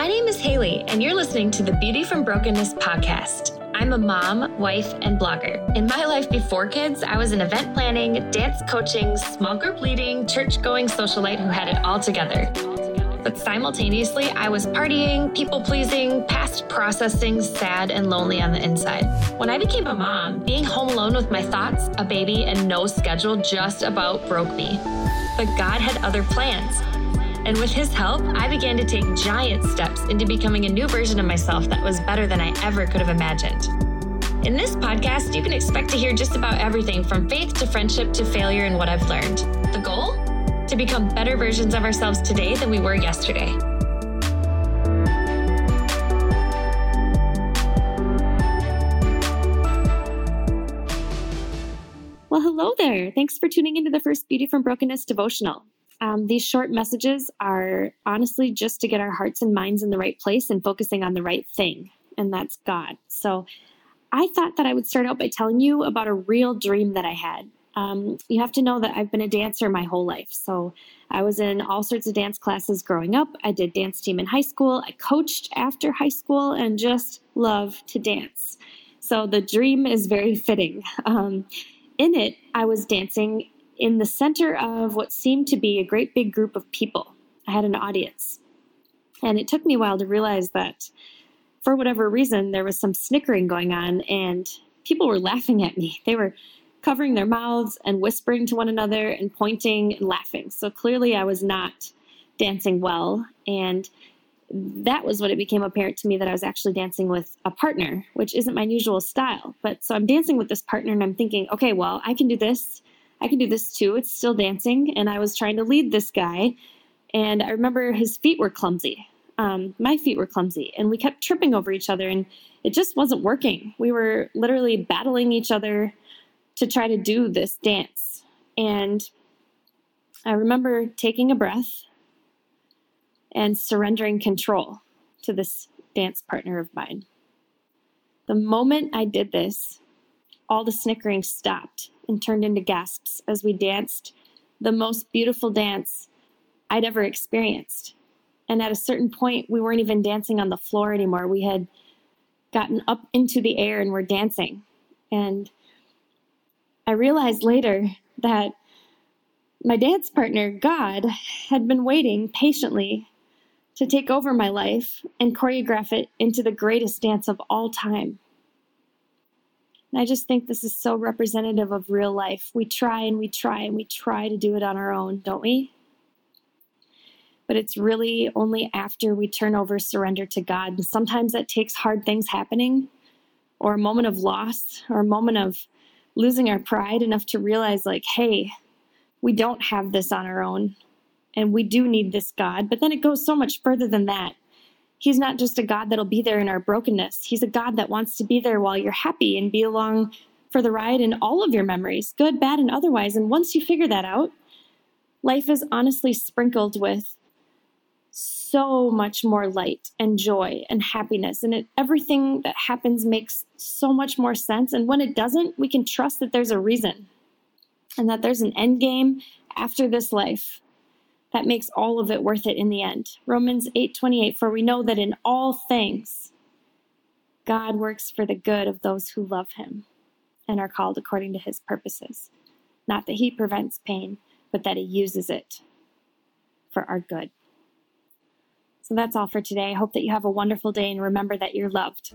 My name is Haley, and you're listening to the Beauty from Brokenness podcast. I'm a mom, wife, and blogger. In my life before kids, I was in event planning, dance coaching, small group leading, church going socialite who had it all together. But simultaneously, I was partying, people pleasing, past processing, sad and lonely on the inside. When I became a mom, being home alone with my thoughts, a baby, and no schedule just about broke me. But God had other plans. And with his help, I began to take giant steps into becoming a new version of myself that was better than I ever could have imagined. In this podcast, you can expect to hear just about everything from faith to friendship to failure and what I've learned. The goal? To become better versions of ourselves today than we were yesterday. Well, hello there. Thanks for tuning into the first Beauty from Brokenness devotional. Um, these short messages are honestly just to get our hearts and minds in the right place and focusing on the right thing, and that's God. So I thought that I would start out by telling you about a real dream that I had. Um, you have to know that I've been a dancer my whole life. So I was in all sorts of dance classes growing up. I did dance team in high school. I coached after high school and just love to dance. So the dream is very fitting. Um, in it, I was dancing in the center of what seemed to be a great big group of people. I had an audience. And it took me a while to realize that for whatever reason, there was some snickering going on, and people were laughing at me. They were covering their mouths and whispering to one another and pointing and laughing. So clearly, I was not dancing well. And that was when it became apparent to me that I was actually dancing with a partner, which isn't my usual style. But so I'm dancing with this partner, and I'm thinking, okay, well, I can do this I can do this too. It's still dancing. And I was trying to lead this guy. And I remember his feet were clumsy. Um, my feet were clumsy. And we kept tripping over each other. And it just wasn't working. We were literally battling each other to try to do this dance. And I remember taking a breath and surrendering control to this dance partner of mine. The moment I did this, all the snickering stopped and turned into gasps as we danced the most beautiful dance I'd ever experienced. And at a certain point, we weren't even dancing on the floor anymore. We had gotten up into the air and were dancing. And I realized later that my dance partner, God, had been waiting patiently to take over my life and choreograph it into the greatest dance of all time. And I just think this is so representative of real life. We try and we try and we try to do it on our own, don't we? But it's really only after we turn over surrender to God. And sometimes that takes hard things happening, or a moment of loss, or a moment of losing our pride enough to realize, like, hey, we don't have this on our own. And we do need this God. But then it goes so much further than that. He's not just a God that'll be there in our brokenness. He's a God that wants to be there while you're happy and be along for the ride in all of your memories, good, bad, and otherwise. And once you figure that out, life is honestly sprinkled with so much more light and joy and happiness. And it, everything that happens makes so much more sense. And when it doesn't, we can trust that there's a reason and that there's an end game after this life that makes all of it worth it in the end. Romans 8:28 for we know that in all things God works for the good of those who love him and are called according to his purposes. Not that he prevents pain, but that he uses it for our good. So that's all for today. I hope that you have a wonderful day and remember that you're loved.